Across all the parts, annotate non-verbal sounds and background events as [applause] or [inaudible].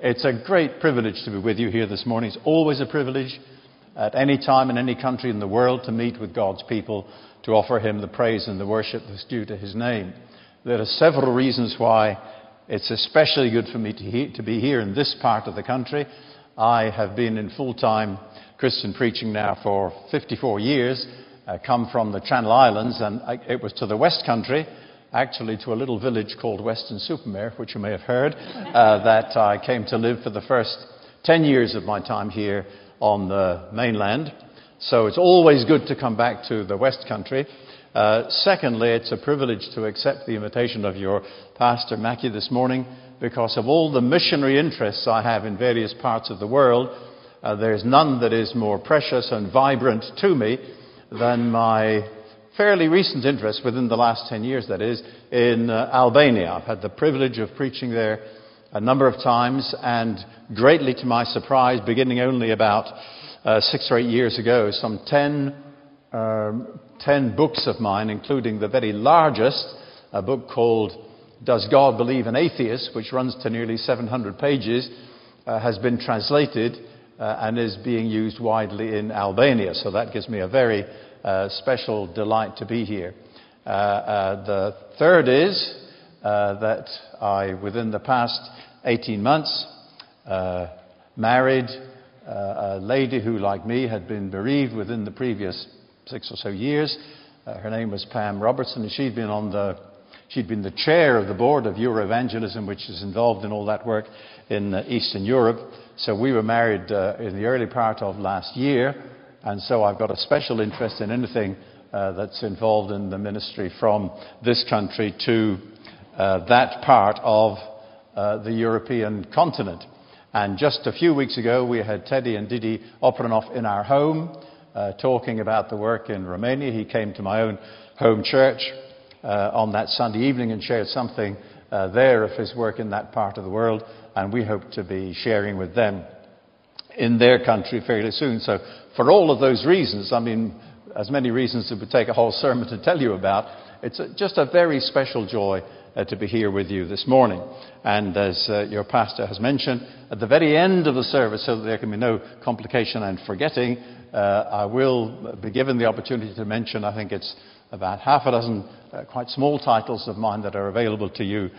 It's a great privilege to be with you here this morning. It's always a privilege at any time in any country in the world to meet with God's people to offer Him the praise and the worship that's due to His name. There are several reasons why it's especially good for me to, he- to be here in this part of the country. I have been in full time Christian preaching now for 54 years, I come from the Channel Islands, and I, it was to the West Country actually to a little village called Weston-super-Mare, which you may have heard, uh, [laughs] that I came to live for the first 10 years of my time here on the mainland. So it's always good to come back to the West Country. Uh, secondly, it's a privilege to accept the invitation of your pastor, Mackie, this morning because of all the missionary interests I have in various parts of the world. Uh, there's none that is more precious and vibrant to me than my fairly recent interest within the last 10 years, that is, in uh, Albania. I've had the privilege of preaching there a number of times, and greatly to my surprise, beginning only about uh, six or eight years ago, some 10, um, 10 books of mine, including the very largest, a book called Does God Believe in Atheists, which runs to nearly 700 pages, uh, has been translated uh, and is being used widely in Albania. So that gives me a very special delight to be here. Uh, uh, the third is uh, that I, within the past 18 months, married a lady who, like me, had been bereaved within the previous six or so years. her name was Pam Robertson, and she'd been on the She'd been the chair of the board of Euro-Evangelism, which is involved in all that work in Eastern Europe. So we were married uh, in the early part of last year. And so I've got a special interest in anything uh, that's involved in the ministry from this country to uh, that part of uh, the European continent. And just a few weeks ago, we had Teddy and Didi Opranov in our home uh, talking about the work in Romania. He came to my own home church uh, on that Sunday evening and shared something uh, there of his work in that part of the world. And we hope to be sharing with them in their country fairly soon. So, for all of those reasons, I mean, as many reasons it would take a whole sermon to tell you about, it's just a very special joy uh, to be here with you this morning. And as uh, your pastor has mentioned, at the very end of the service, so that there can be no complication and forgetting, uh, I will be given the opportunity to mention, I think it's about half a dozen uh, quite small titles of mine that are available to you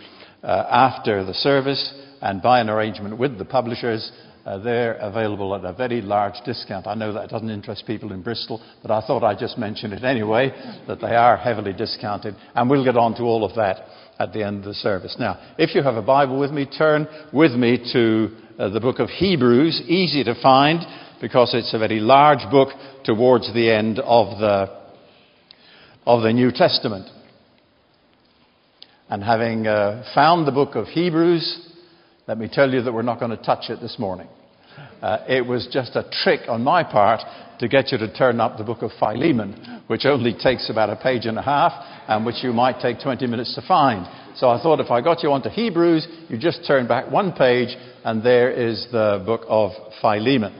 uh, after the service and by an arrangement with the publishers uh, they're available at a very large discount. I know that doesn't interest people in Bristol, but I thought I'd just mention it anyway, [laughs] that they are heavily discounted. And we'll get on to all of that at the end of the service. Now, if you have a Bible with me, turn with me to uh, the book of Hebrews, easy to find because it's a very large book towards the end of the, of the New Testament. And having uh, found the book of Hebrews, let me tell you that we're not going to touch it this morning. Uh, it was just a trick on my part to get you to turn up the book of Philemon, which only takes about a page and a half and which you might take 20 minutes to find. So I thought if I got you onto Hebrews, you just turn back one page and there is the book of Philemon.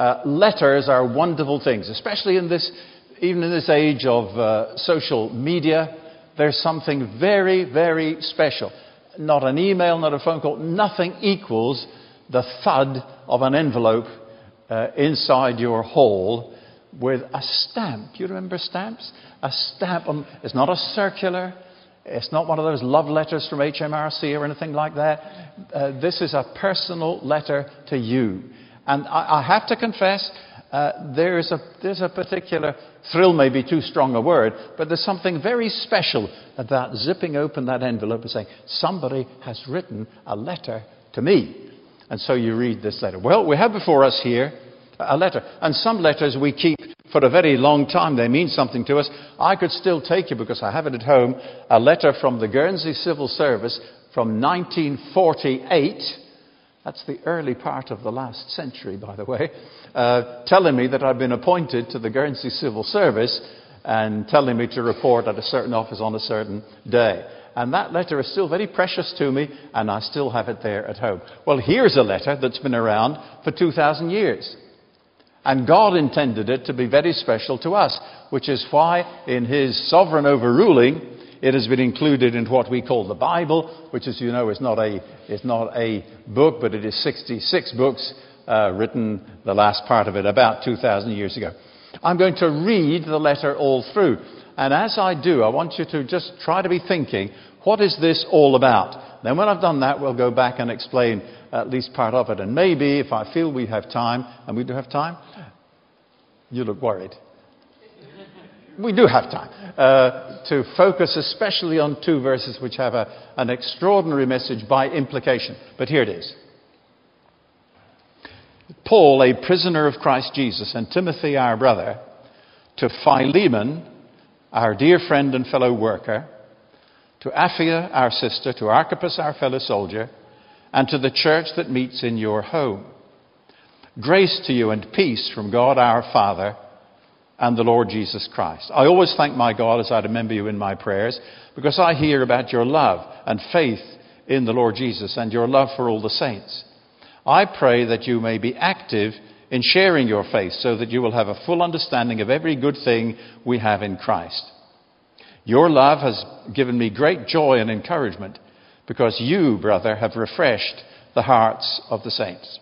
Uh, letters are wonderful things, especially in this, even in this age of uh, social media. There's something very, very special. Not an email, not a phone call, nothing equals the thud of an envelope uh, inside your hall with a stamp. You remember stamps? A stamp. On, it's not a circular. It's not one of those love letters from HMRC or anything like that. Uh, this is a personal letter to you. And I, I have to confess, uh, there's, a, there's a particular thrill, may be too strong a word, but there's something very special about zipping open that envelope and saying, somebody has written a letter to me. And so you read this letter. Well, we have before us here a letter. And some letters we keep for a very long time. They mean something to us. I could still take you, because I have it at home, a letter from the Guernsey Civil Service from 1948. That's the early part of the last century, by the way, uh, telling me that I've been appointed to the Guernsey Civil Service and telling me to report at a certain office on a certain day. And that letter is still very precious to me, and I still have it there at home. Well, here's a letter that's been around for 2,000 years. And God intended it to be very special to us, which is why, in His sovereign overruling, it has been included in what we call the Bible, which, as you know, is not a, is not a book, but it is 66 books uh, written, the last part of it, about 2,000 years ago. I'm going to read the letter all through. And as I do, I want you to just try to be thinking, what is this all about? Then when I've done that, we'll go back and explain at least part of it. And maybe if I feel we have time, and we do have time, you look worried. We do have time uh, to focus especially on two verses which have a, an extraordinary message by implication. But here it is. Paul, a prisoner of Christ Jesus, and Timothy, our brother, to Philemon, our dear friend and fellow worker, to Apphia, our sister, to Archippus, our fellow soldier, and to the church that meets in your home. Grace to you and peace from God our Father and the Lord Jesus Christ. I always thank my God as I remember you in my prayers because I hear about your love and faith in the Lord Jesus and your love for all the saints. I pray that you may be active in sharing your faith so that you will have a full understanding of every good thing we have in Christ. Your love has given me great joy and encouragement because you, brother, have refreshed the hearts of the saints.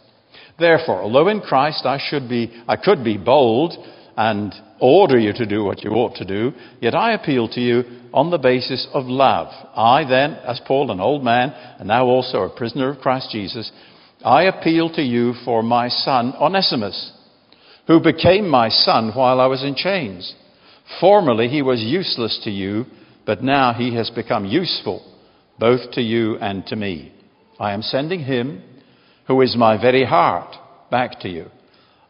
Therefore, although in Christ I should be, I could be bold and order you to do what you ought to do, yet I appeal to you on the basis of love. I then, as Paul, an old man, and now also a prisoner of Christ Jesus, I appeal to you for my son Onesimus, who became my son while I was in chains. Formerly he was useless to you, but now he has become useful both to you and to me. I am sending him, who is my very heart, back to you.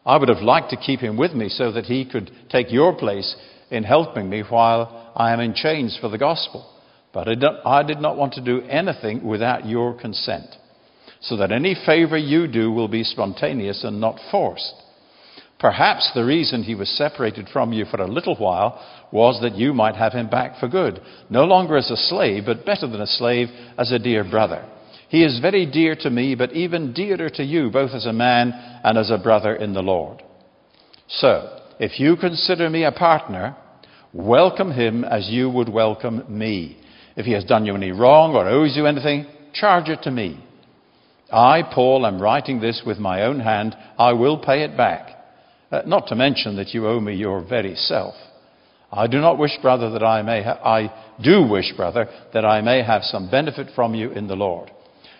I would have liked to keep him with me so that he could take your place in helping me while I am in chains for the gospel. But I did not want to do anything without your consent, so that any favor you do will be spontaneous and not forced. Perhaps the reason he was separated from you for a little while was that you might have him back for good, no longer as a slave, but better than a slave, as a dear brother. He is very dear to me, but even dearer to you, both as a man and as a brother in the Lord. So, if you consider me a partner, welcome him as you would welcome me. If he has done you any wrong or owes you anything, charge it to me. I, Paul, am writing this with my own hand. I will pay it back. Uh, not to mention that you owe me your very self. I do not wish, brother, that I may ha- I do wish, brother, that I may have some benefit from you in the Lord.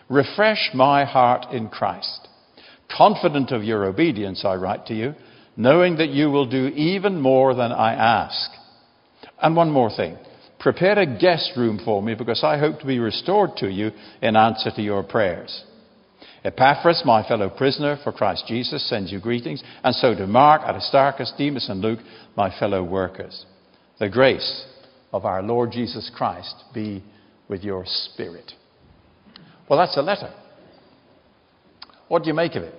Refresh my heart in Christ. Confident of your obedience, I write to you, knowing that you will do even more than I ask. And one more thing. Prepare a guest room for me because I hope to be restored to you in answer to your prayers. Epaphras, my fellow prisoner for Christ Jesus, sends you greetings, and so do Mark, Aristarchus, Demas, and Luke, my fellow workers. The grace of our Lord Jesus Christ be with your spirit. Well, that's a letter. What do you make of it?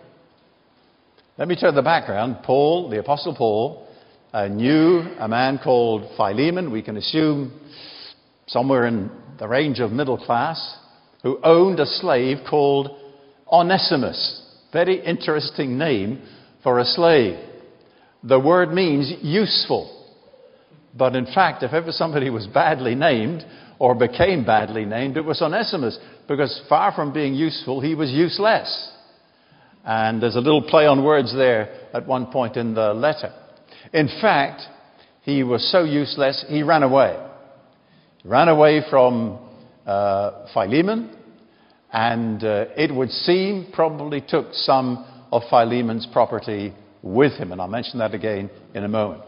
Let me you the background. Paul, the Apostle Paul, uh, knew a man called Philemon, we can assume somewhere in the range of middle class, who owned a slave called Onesimus. Very interesting name for a slave. The word means useful. But in fact, if ever somebody was badly named or became badly named, it was Onesimus, because far from being useful, he was useless. And there's a little play on words there at one point in the letter. In fact, he was so useless, he ran away. He ran away from uh, Philemon, and uh, it would seem probably took some of Philemon's property with him. And I'll mention that again in a moment.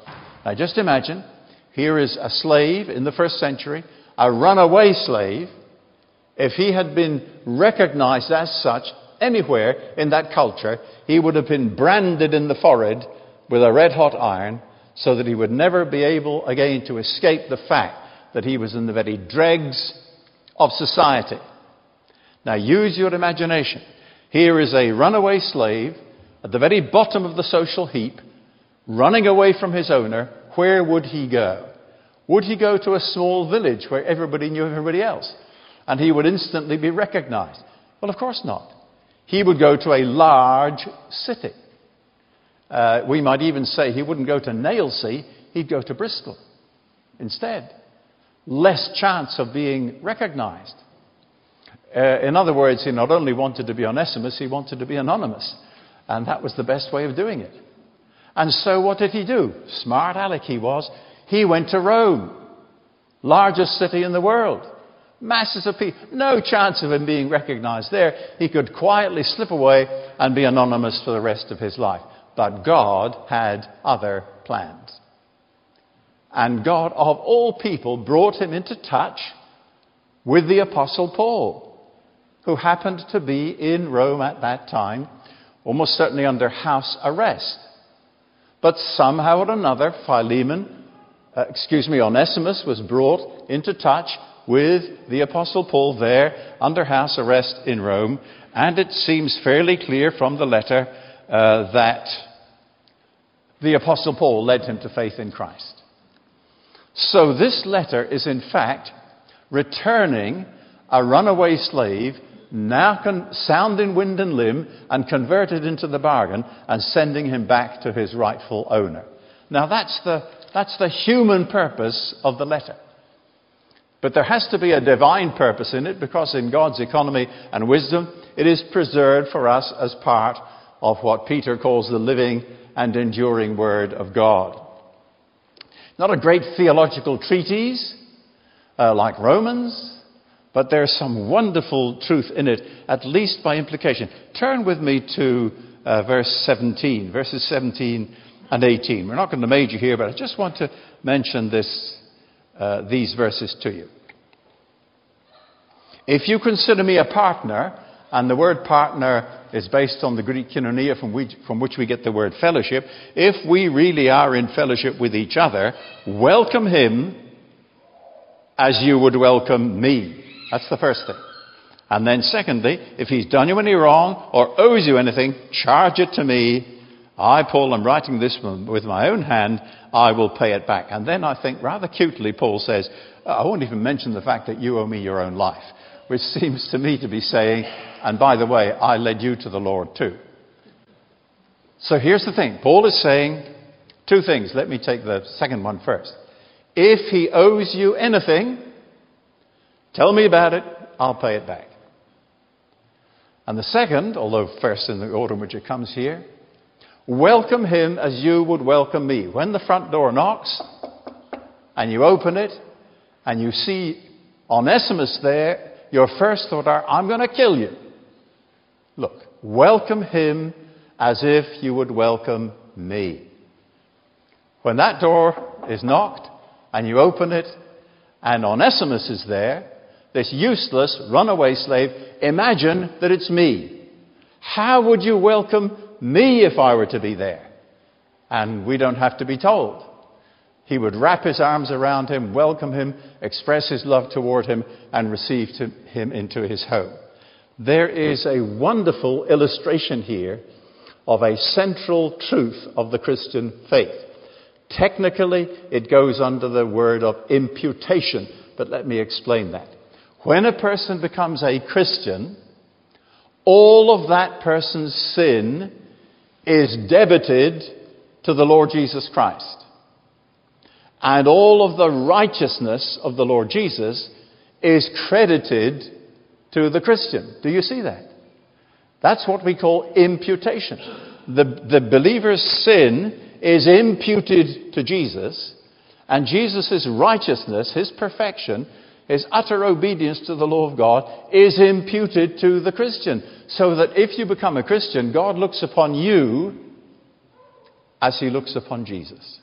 Now, just imagine here is a slave in the first century, a runaway slave. If he had been recognized as such anywhere in that culture, he would have been branded in the forehead with a red hot iron so that he would never be able again to escape the fact that he was in the very dregs of society. Now use your imagination. Here is a runaway slave at the very bottom of the social heap, running away from his owner. Where would he go? Would he go to a small village where everybody knew everybody else and he would instantly be recognized? Well, of course not. He would go to a large city. Uh, we might even say he wouldn't go to Nailsea, he'd go to Bristol instead. less chance of being recognized. Uh, in other words, he not only wanted to be Onesimus, he wanted to be anonymous. And that was the best way of doing it. And so what did he do? Smart Alec he was. He went to Rome, largest city in the world. Masses of people. No chance of him being recognized there. He could quietly slip away and be anonymous for the rest of his life. But God had other plans. And God, of all people, brought him into touch with the Apostle Paul who happened to be in Rome at that time, almost certainly under house arrest. But somehow or another, Philemon, uh, excuse me, Onesimus was brought into touch with the Apostle Paul there under house arrest in Rome, and it seems fairly clear from the letter uh, that the Apostle Paul led him to faith in Christ. So this letter is in fact returning a runaway slave now con- sound in wind and limb and converted into the bargain and sending him back to his rightful owner. Now that's the, that's the human purpose of the letter. But there has to be a divine purpose in it because in God's economy and wisdom, it is preserved for us as part of what Peter calls the living and enduring Word of God. Not a great theological treatise uh, like Romans, but there's some wonderful truth in it, at least by implication. Turn with me to uh, verse 17, verses 17 and 18. We're not going to major here, but I just want to mention this, uh, these verses to you. If you consider me a partner, and the word partner is based on the Greek koinonia from which, from which we get the word fellowship, if we really are in fellowship with each other, welcome him as you would welcome me. That's the first thing. And then, secondly, if he's done you any wrong or owes you anything, charge it to me. I, Paul, am writing this with my own hand. I will pay it back. And then I think rather cutely, Paul says, uh, I won't even mention the fact that you owe me your own life, which [laughs] seems to me to be saying, and by the way, I led you to the Lord too. So here's the thing Paul is saying two things. Let me take the second one first. If he owes you anything, Tell me about it, I'll pay it back. And the second, although first in the order in which it comes here, welcome him as you would welcome me. When the front door knocks and you open it and you see Onesimus there, your first thought are, I'm going to kill you. Look, welcome him as if you would welcome me. When that door is knocked and you open it and Onesimus is there, this useless runaway slave, imagine that it's me. How would you welcome me if I were to be there? And we don't have to be told. He would wrap his arms around him, welcome him, express his love toward him, and receive him into his home. There is a wonderful illustration here of a central truth of the Christian faith. Technically, it goes under the word of imputation, but let me explain that. When a person becomes a Christian, all of that person's sin is debited to the Lord Jesus Christ. And all of the righteousness of the Lord Jesus is credited to the Christian. Do you see that? That's what we call imputation. The, the believer's sin is imputed to Jesus, and Jesus' righteousness, his perfection, his utter obedience to the law of God is imputed to the Christian. So that if you become a Christian, God looks upon you as he looks upon Jesus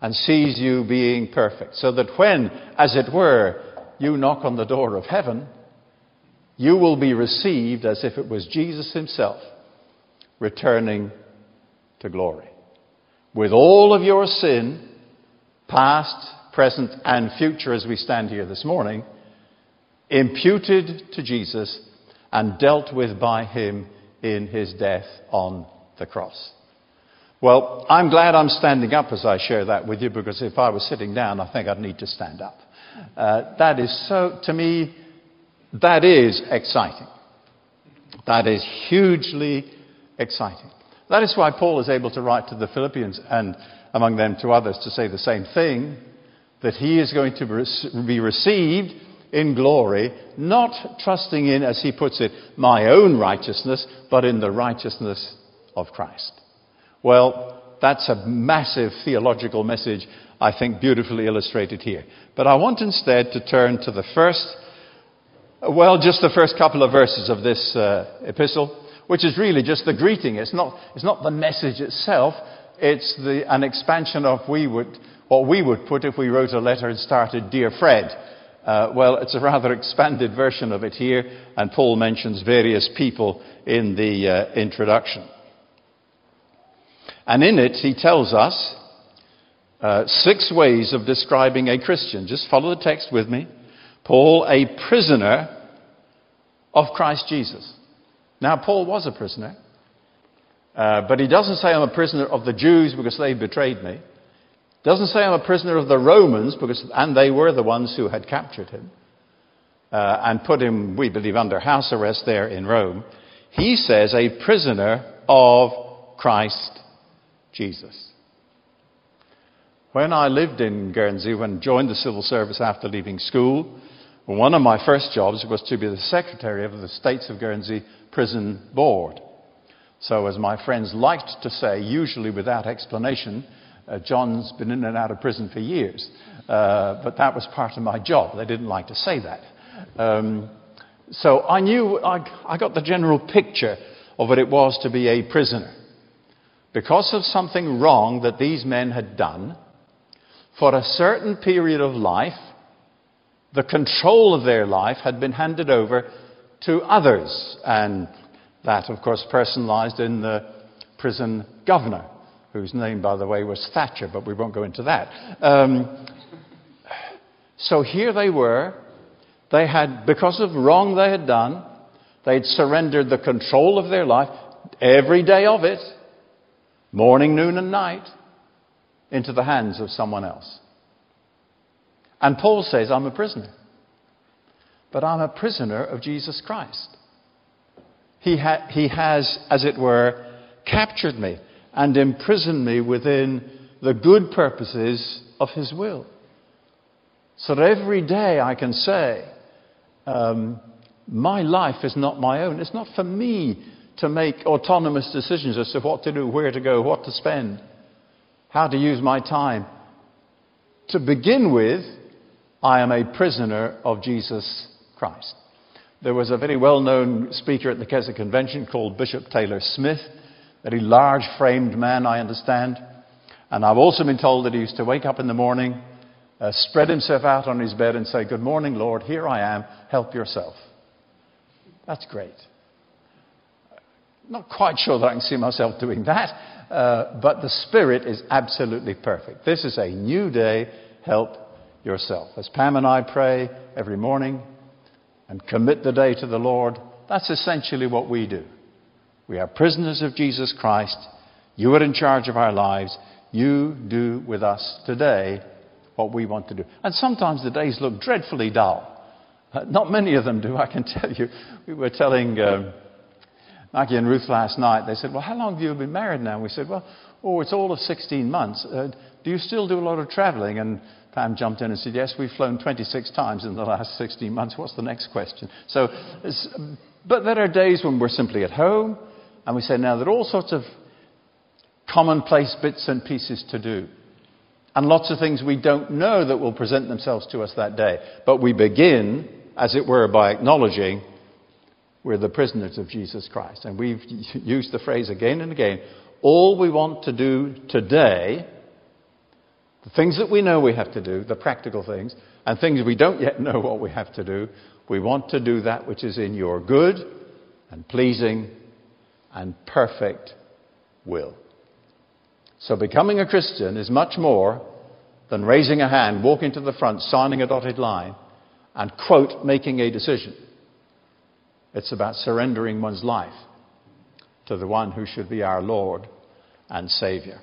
and sees you being perfect. So that when, as it were, you knock on the door of heaven, you will be received as if it was Jesus himself returning to glory. With all of your sin, past, present, and future as we stand here this morning, imputed to Jesus and dealt with by him in his death on the cross. Well, I'm glad I'm standing up as I share that with you because if I was sitting down, I think I'd need to stand up. Uh, that is so, to me, that is exciting. That is hugely exciting. That is why Paul is able to write to the Philippians and among them to others to say the same thing that he is going to be received in glory, not trusting in, as he puts it, my own righteousness, but in the righteousness of Christ. Well, that's a massive theological message, I think, beautifully illustrated here. But I want instead to turn to the first, well, just the first couple of verses of this uh, epistle, which is really just the greeting. It's not, it's not the message itself, it's the, an expansion of we would, what we would put if we wrote a letter and started, Dear Fred. Uh, well, it's a [laughs] rather expanded version of it here, and Paul mentions various people in the uh, introduction. And in it, he tells us uh, six ways of describing a Christian. Just follow the text with me. Paul, a prisoner of Christ Jesus. Now, Paul was a prisoner, uh, but he doesn't say, I'm a prisoner of the Jews because they betrayed me. Doesn't say I'm a prisoner of the Romans, because, and they were the ones who had captured him uh, and put him, we believe, under house arrest there in Rome. He says a prisoner of Christ Jesus. When I lived in Guernsey, when joined the civil service after leaving school, one of my first jobs was to be the secretary of the States of Guernsey Prison Board. So, as my friends liked to say, usually without explanation, uh, John's been in and out of prison for years. Uh, but that was part of my job. They didn't like to say that. Um, so I knew, I, I got the general picture of what it was to be a prisoner. Because of something wrong that these men had done, for a certain period of life, the control of their life had been handed over to others. And that, of course, personalized in the prison governor whose name, by the way, was Thatcher, but we won't go into that. Um, so here they were. They had, because of wrong they had done, they'd surrendered the control of their life, every day of it, morning, noon, and night, into the hands of someone else. And Paul says, I'm a prisoner. But I'm a prisoner of Jesus Christ. He, ha- he has, as it were, captured me and imprison me within the good purposes of His will. So that every day I can say, um, my life is not my own. It's not for me to make autonomous decisions as to what to do, where to go, what to spend, how to use my time. To begin with, I am a prisoner of Jesus Christ. There was a very well known speaker at the Keswick Convention called Bishop Taylor Smith very large framed man, I understand. And I've also been told that he used to wake up in the morning, uh, spread himself out on his bed, and say, Good morning, Lord, here I am, help yourself. That's great. Not quite sure that I can see myself doing that, uh, but the spirit is absolutely perfect. This is a new day, help yourself. As Pam and I pray every morning and commit the day to the Lord, that's essentially what we do. We are prisoners of Jesus Christ. You are in charge of our lives. You do with us today what we want to do. And sometimes the days look dreadfully dull. Uh, not many of them do, I can [laughs] tell you. We were telling um, Maggie and Ruth last night, they said, Well, how long have you been married now? And we said, Well, oh, it's all of 16 months. Uh, do you still do a lot of traveling? And Pam jumped in and said, Yes, we've flown 26 times in the last 16 months. What's the next question? So, but there are days when we're simply at home and we say, now there are all sorts of commonplace bits and pieces to do. And lots of things we don't know that will present themselves to us that day. But we begin, as it were, by acknowledging we're the prisoners of Jesus Christ. And we've [laughs] used the phrase again and again. All we want to do today, the things that we know we have to do, the practical things, and things we don't yet know what we have to do, we want to do that which is in your good and pleasing and perfect will. So becoming a Christian is much more than raising a hand, walking to the front, signing a dotted line, and, quote, making a decision. It's about surrendering one's life to the one who should be our Lord and Savior.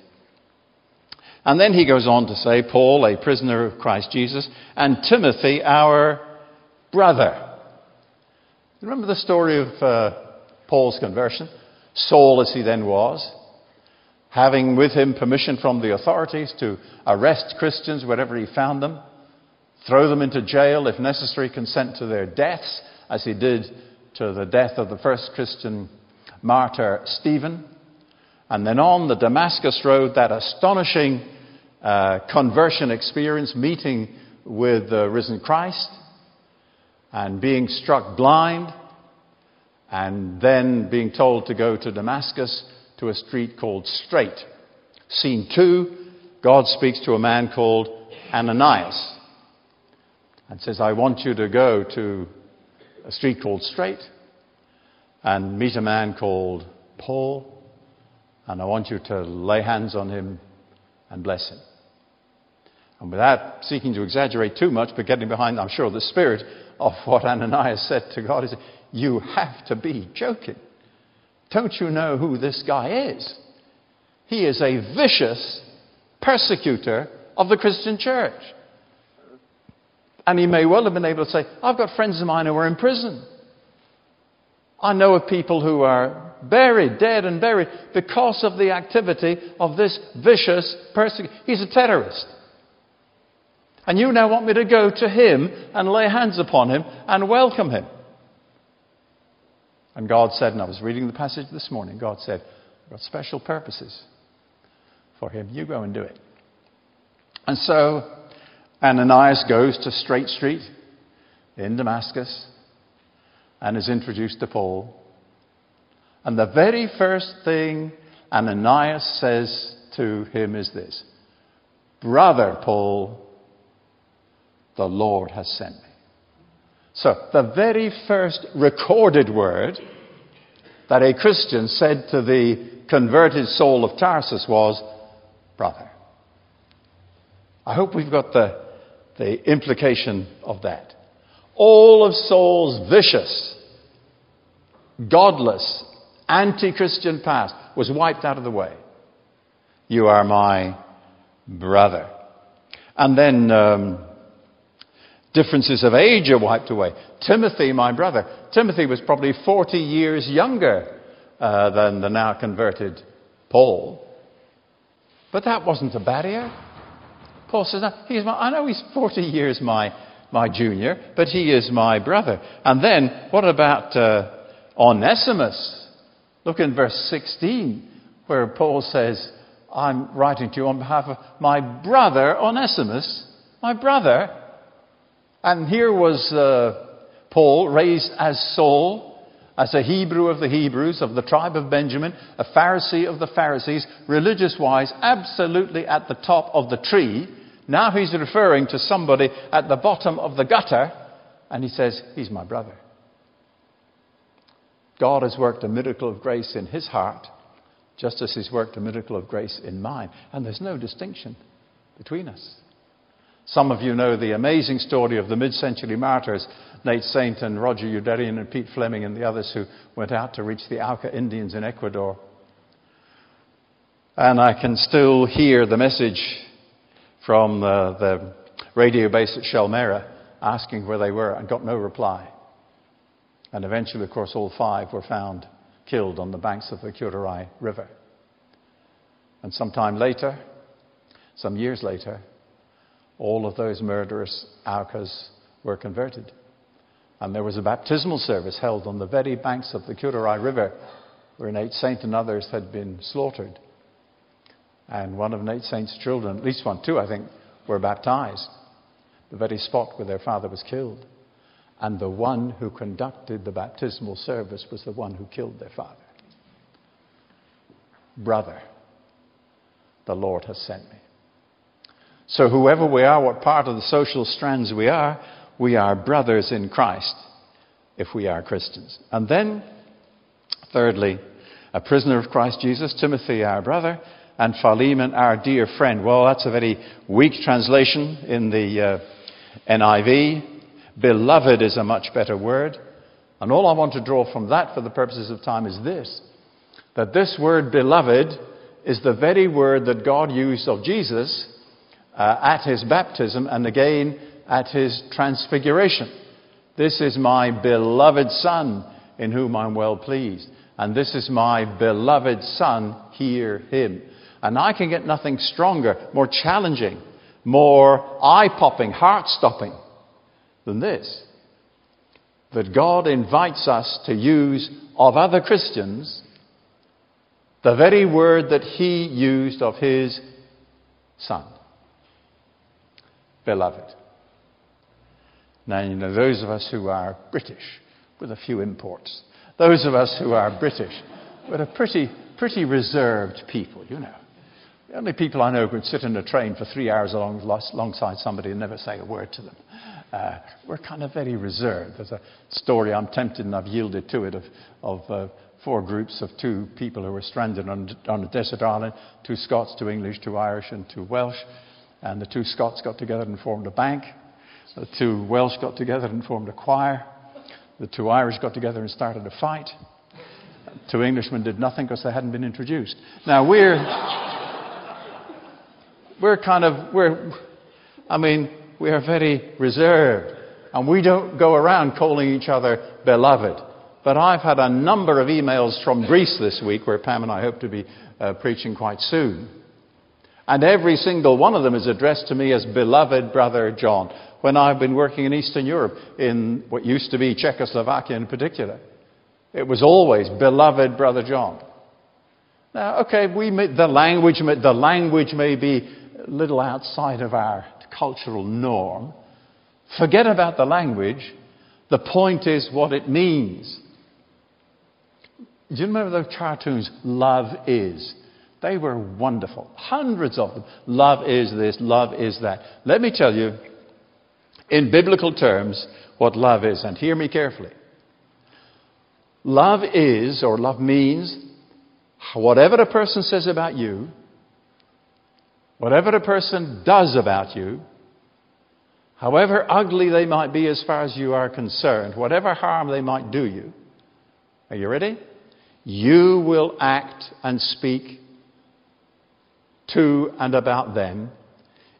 And then he goes on to say, Paul, a prisoner of Christ Jesus, and Timothy, our brother. Remember the story of uh, Paul's conversion? Saul as he then was, having with him permission from the authorities to arrest Christians wherever he found them. throw them into jail if necessary, consent to their deaths, as he did to the death of the first Christian martyr, Stephen. And then on the Damascus Road, that astonishing uh, conversion experience, meeting with the risen Christ and being struck blind, and then being told to go to Damascus to a street called Straight. Scene two, God speaks to a man called Ananias and says, I want you to go to a street called Straight and meet a man called Paul, and I want you to lay hands on him and bless him. And without seeking to exaggerate too much, but getting behind, I'm sure, the spirit of what Ananias said to God, he said, You have to be joking. Don't you know who this guy is? He is a vicious persecutor of the Christian church. And he may well have been able to say, I've got friends of mine who are in prison. I know of people who are buried, dead and buried, because of the activity of this vicious persecutor. He's a terrorist. And you now want me to go to him and lay hands upon him and welcome him. And God said, and I was reading the passage this morning, God said, I've got special purposes for him. You go and do it. And so Ananias goes to Straight Street in Damascus and is introduced to Paul. And the very first thing Ananias says to him is this Brother Paul, the Lord has sent me. So, the very first recorded word that a Christian said to the converted Saul of Tarsus was, Brother. I hope we've got the, the implication of that all of Saul's vicious, godless, anti Christian past was wiped out of the way. You are my brother. And then um, differences of age are wiped away. Timothy, my brother. Timothy was probably 40 years younger uh, than the now converted Paul. But that wasn't a barrier. Paul says, he's my, I know he's 40 years my my junior, but he is my brother. And then, what about uh, Onesimus? Look in verse 16, where Paul says, I'm writing to you on behalf of my brother Onesimus, my brother. And here was uh, Paul raised as Saul, as a Hebrew of the Hebrews, of the tribe of Benjamin, a Pharisee of the Pharisees, religious wise, absolutely at the top of the tree. Now he's referring to somebody at the bottom of the gutter, and he says, He's my brother. God has worked a miracle of grace in his heart, just as he's worked a miracle of grace in mine. And there's no distinction between us. Some of you know the amazing story of the mid century martyrs, Nate Saint and Roger Youderian and Pete Fleming and the others who went out to reach the Auca Indians in Ecuador. And I can still hear the message from uh, the radio base at Shell Mera asking where they were and got no reply. And eventually, of course, all five were found killed on the banks of the Curaray River. And sometime later, some years later, all of those murderous Aucas were converted. And there was a baptismal service held on the very banks of the Curaray River where Nate Saint and others had been slaughtered. And one of Nate Saint's children, at least one, two, I think, were baptized. The very spot where their father was killed. And the one who conducted the baptismal service was the one who killed their father. Brother, the Lord has sent me. So, whoever we are, what part of the social strands we are, we are brothers in Christ if we are Christians. And then, thirdly, a prisoner of Christ Jesus, Timothy, our brother, and Philemon, our dear friend. Well, that's a very weak translation in the uh, NIV. Beloved is a much better word. And all I want to draw from that for the purposes of time is this that this word beloved is the very word that God used of Jesus uh, at his baptism and again at his transfiguration. This is my beloved Son in whom I'm well pleased. And this is my beloved Son, hear him. And I can get nothing stronger, more challenging more eye popping, heart stopping than this. That God invites us to use of other Christians the very word that He used of His Son. Beloved. Now, you know, those of us who are British, with a few imports, those of us who are British, we're a pretty, pretty reserved people, you know. The only people I know who can sit in a train for three hours along, alongside somebody and never say a word to them. Uh, we're kind of very reserved. There's a story, I'm tempted and I've yielded to it, of, of uh, four groups of two people who were stranded on, on a desert island two Scots, two English, two Irish, and two Welsh. And the two Scots got together and formed a bank. The two Welsh got together and formed a choir. The two Irish got together and started a fight. Two Englishmen did nothing because they hadn't been introduced. Now we're, we're kind of, we're, I mean, we are very reserved. And we don't go around calling each other beloved. But I've had a number of emails from Greece this week, where Pam and I hope to be uh, preaching quite soon. And every single one of them is addressed to me as beloved brother John when I've been working in Eastern Europe, in what used to be Czechoslovakia in particular. It was always beloved brother John. Now, okay, we may, the language the language may be a little outside of our cultural norm. Forget about the language. The point is what it means. Do you remember those cartoons, Love Is? They were wonderful. Hundreds of them. Love is this, love is that. Let me tell you, in biblical terms, what love is, and hear me carefully. Love is, or love means, whatever a person says about you, whatever a person does about you, however ugly they might be as far as you are concerned, whatever harm they might do you, are you ready? You will act and speak to and about them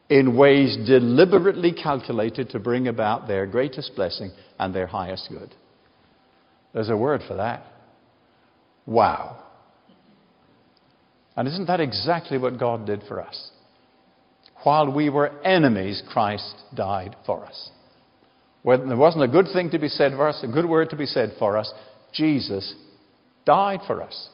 in ways deliberately calculated to bring about their greatest blessing and their highest good. There's a word for that. Wow. And isn't that exactly what God did for us? While we were enemies, Christ died for us. When there wasn't a good thing to be said for us, a good word to be said for us, Jesus died for us.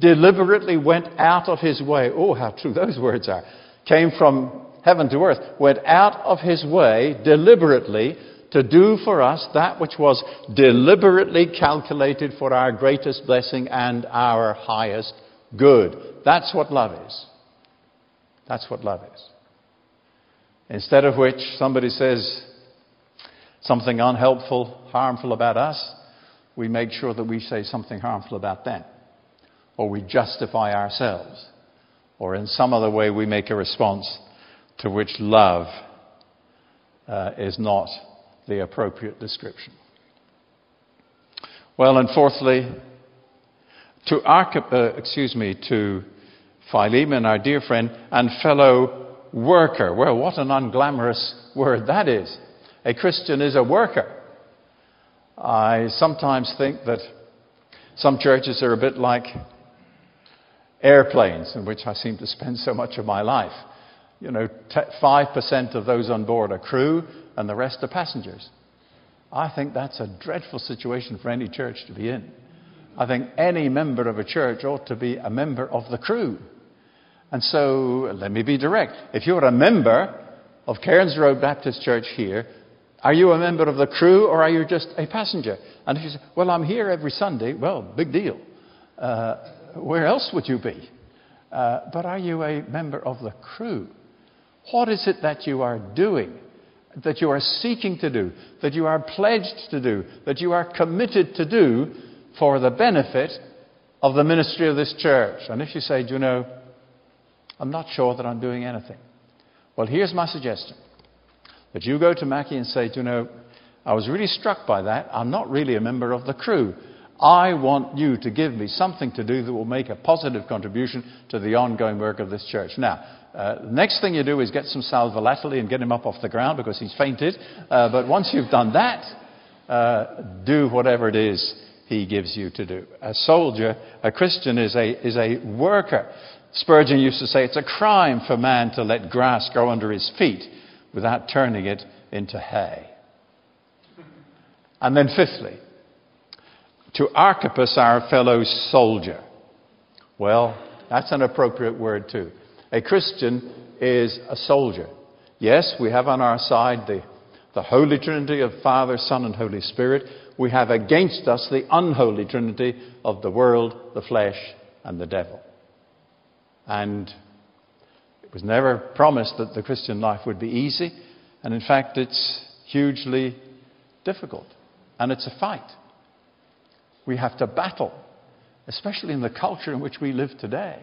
Deliberately went out of his way. Oh, how true those words are. Came from heaven to earth, went out of his way deliberately to do for us that which was deliberately calculated for our greatest blessing and our highest good. That's what love is. That's what love is. Instead of which somebody says something unhelpful, harmful about us, we make sure that we say something harmful about them. Or we justify ourselves. Or in some other way we make a response to which love uh, is not the appropriate description. Well, and fourthly, to Archip- uh, excuse me, to Philemon, our dear friend and fellow worker. Well, what an unglamorous word that is. A Christian is a worker. I sometimes think that some churches are a bit like airplanes, in which I seem to spend so much of my life you know, 5% of those on board are crew and the rest are passengers. I think that's a dreadful situation for any church to be in. I think any member of a church ought to be a member of the crew. And so, let me be direct. If you're a member of Cairns Road Baptist Church here, are you a member of the crew or are you just a passenger? And if you say, well, I'm here every Sunday, well, big deal. Uh, where else would you be? Uh, but are you a member of the crew? What is it that you are doing, that you are seeking to do, that you are pledged to do, that you are committed to do for the benefit of the ministry of this church? And if you say, you know, I'm not sure that I'm doing anything. Well, here's my suggestion that you go to Mackie and say, you know, I was really struck by that. I'm not really a member of the crew. I want you to give me something to do that will make a positive contribution to the ongoing work of this church. Now, uh, next thing you do is get some sal volatile and get him up off the ground because he's fainted. Uh, but once you've done that, uh, do whatever it is he gives you to do. A soldier, a Christian, is a, is a worker. Spurgeon used to say it's a crime for man to let grass grow under his feet without turning it into hay. And then, fifthly, to Archippus, our fellow soldier. Well, that's an appropriate word too. A Christian is a soldier. Yes, we have on our side the, the Holy Trinity of Father, Son, and Holy Spirit. We have against us the unholy Trinity of the world, the flesh, and the devil. And it was never promised that the Christian life would be easy. And in fact, it's hugely difficult. And it's a fight. We have to battle, especially in the culture in which we live today.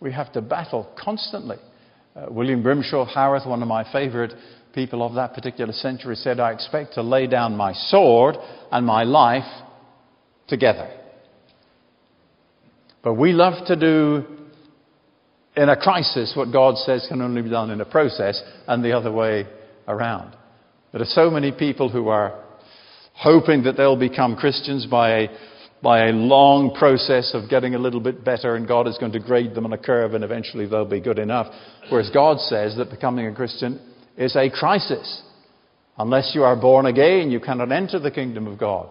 We have to battle constantly. Uh, William Grimshaw Haworth, one of my favorite people of that particular century, said, I expect to lay down my sword and my life together. But we love to do in a crisis what God says can only be done in a process and the other way around. There are so many people who are hoping that they'll become Christians by a, by a long process of getting a little bit better and God is going to grade them on a curve and eventually they'll be good enough. Whereas God says that becoming a Christian is a crisis. Unless you are born again, you cannot enter the kingdom of God.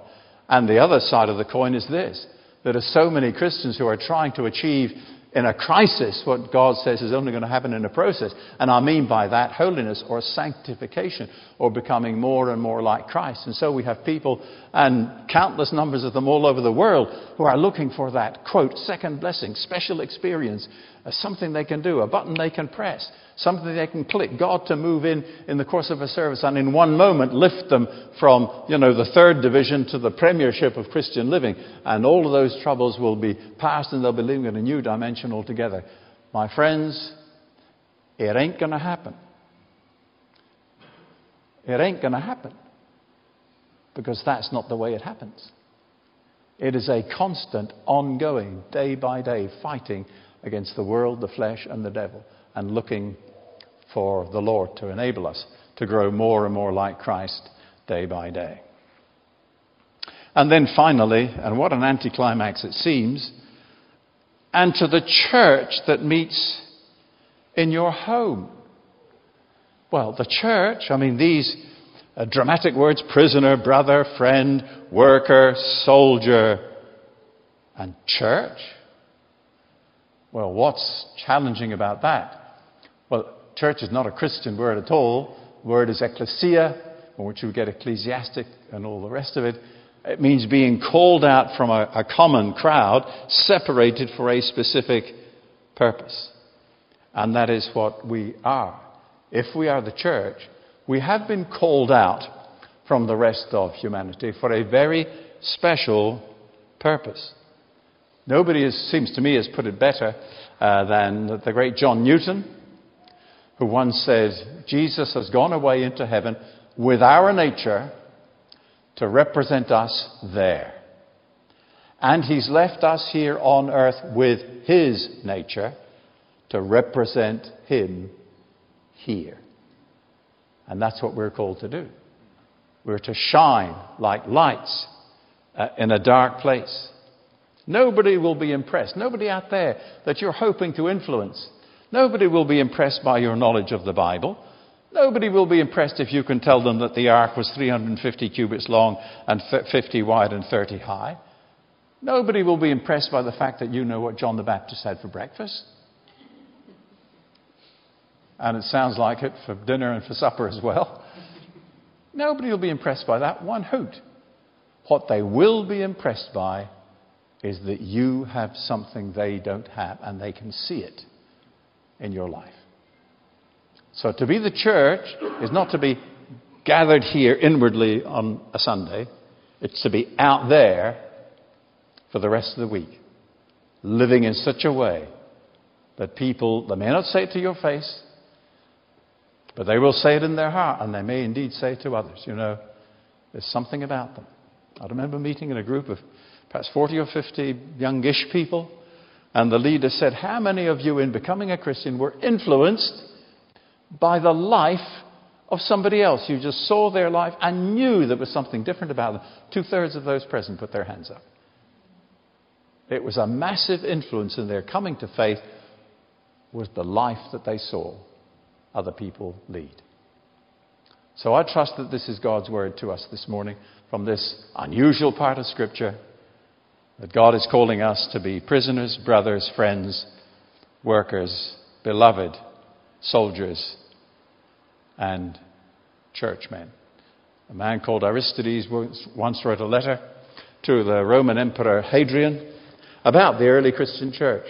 And the other side of the coin is this. There are so many Christians who are trying to achieve in a crisis what God says is only going to happen in a process. And I mean by that holiness or sanctification or becoming more and more like Christ. And so we have people and countless numbers of them all over the world who are looking for that, quote, second blessing, special experience, uh, something they can do, a button they can press, something they can click, God to move in in the course of a service and in one moment lift them from, you know, the third division to the premiership of Christian living. And all of those troubles will be past and they'll be living in a new dimension altogether. My friends, it ain't going to happen. It ain't going to happen. Because that's not the way it happens. It is a constant, ongoing, day by day fighting against the world, the flesh, and the devil, and looking for the Lord to enable us to grow more and more like Christ day by day. And then finally, and what an anticlimax it seems, and to the church that meets in your home. Well, the church, I mean, these uh, dramatic words prisoner, brother, friend, worker, soldier, and church. Well, what's challenging about that? Well, church is not a Christian word at all. The word is ecclesia, from which you get ecclesiastic and all the rest of it. It means being called out from a, a common crowd, separated for a specific purpose. And that is what we are. If we are the church, we have been called out from the rest of humanity for a very special purpose. Nobody is, seems to me has put it better uh, than the great John Newton, who once said, Jesus has gone away into heaven with our nature to represent us there. And he's left us here on earth with his nature to represent him here. And that's what we're called to do. We're to shine like lights uh, in a dark place. Nobody will be impressed. Nobody out there that you're hoping to influence. Nobody will be impressed by your knowledge of the Bible. Nobody will be impressed if you can tell them that the ark was 350 cubits long and 50 wide and 30 high. Nobody will be impressed by the fact that you know what John the Baptist had for breakfast. And it sounds like it for dinner and for supper as well. Nobody will be impressed by that one hoot. What they will be impressed by is that you have something they don't have and they can see it in your life. So to be the church is not to be gathered here inwardly on a Sunday, it's to be out there for the rest of the week, living in such a way that people, they may not say it to your face, but they will say it in their heart, and they may indeed say to others. You know, there's something about them. I remember meeting in a group of perhaps 40 or 50 youngish people, and the leader said, How many of you, in becoming a Christian, were influenced by the life of somebody else? You just saw their life and knew there was something different about them. Two thirds of those present put their hands up. It was a massive influence in their coming to faith was the life that they saw other people lead. So I trust that this is God's word to us this morning from this unusual part of Scripture that God is calling us to be prisoners, brothers, friends, workers, beloved, soldiers, and churchmen. A man called Aristides once wrote a letter to the Roman Emperor Hadrian about the early Christian church.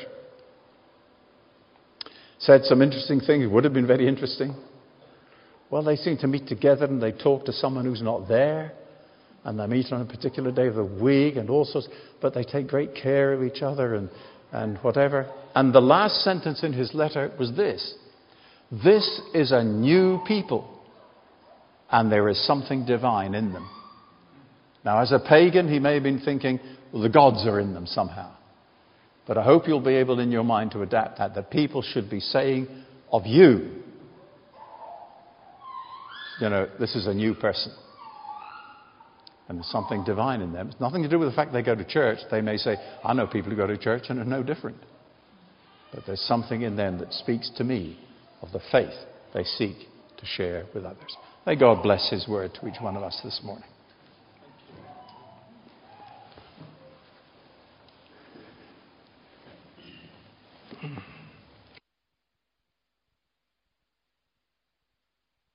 Said some interesting things. It would have been very interesting. Well, they seem to meet together and they talk to someone who's not there. And they meet on a particular day of the week and all sorts. But they take great care of each other and, and whatever. And the last sentence in his letter was this This is a new people, and there is something divine in them. Now, as a pagan, he may have been thinking, well, the gods are in them somehow. But I hope you'll be able in your mind to adapt that, that people should be saying of you, you know, this is a new person. And there's something divine in them. It's nothing to do with the fact they go to church. They may say, I know people who go to church and are no different. But there's something in them that speaks to me of the faith they seek to share with others. May God bless His word to each one of us this morning.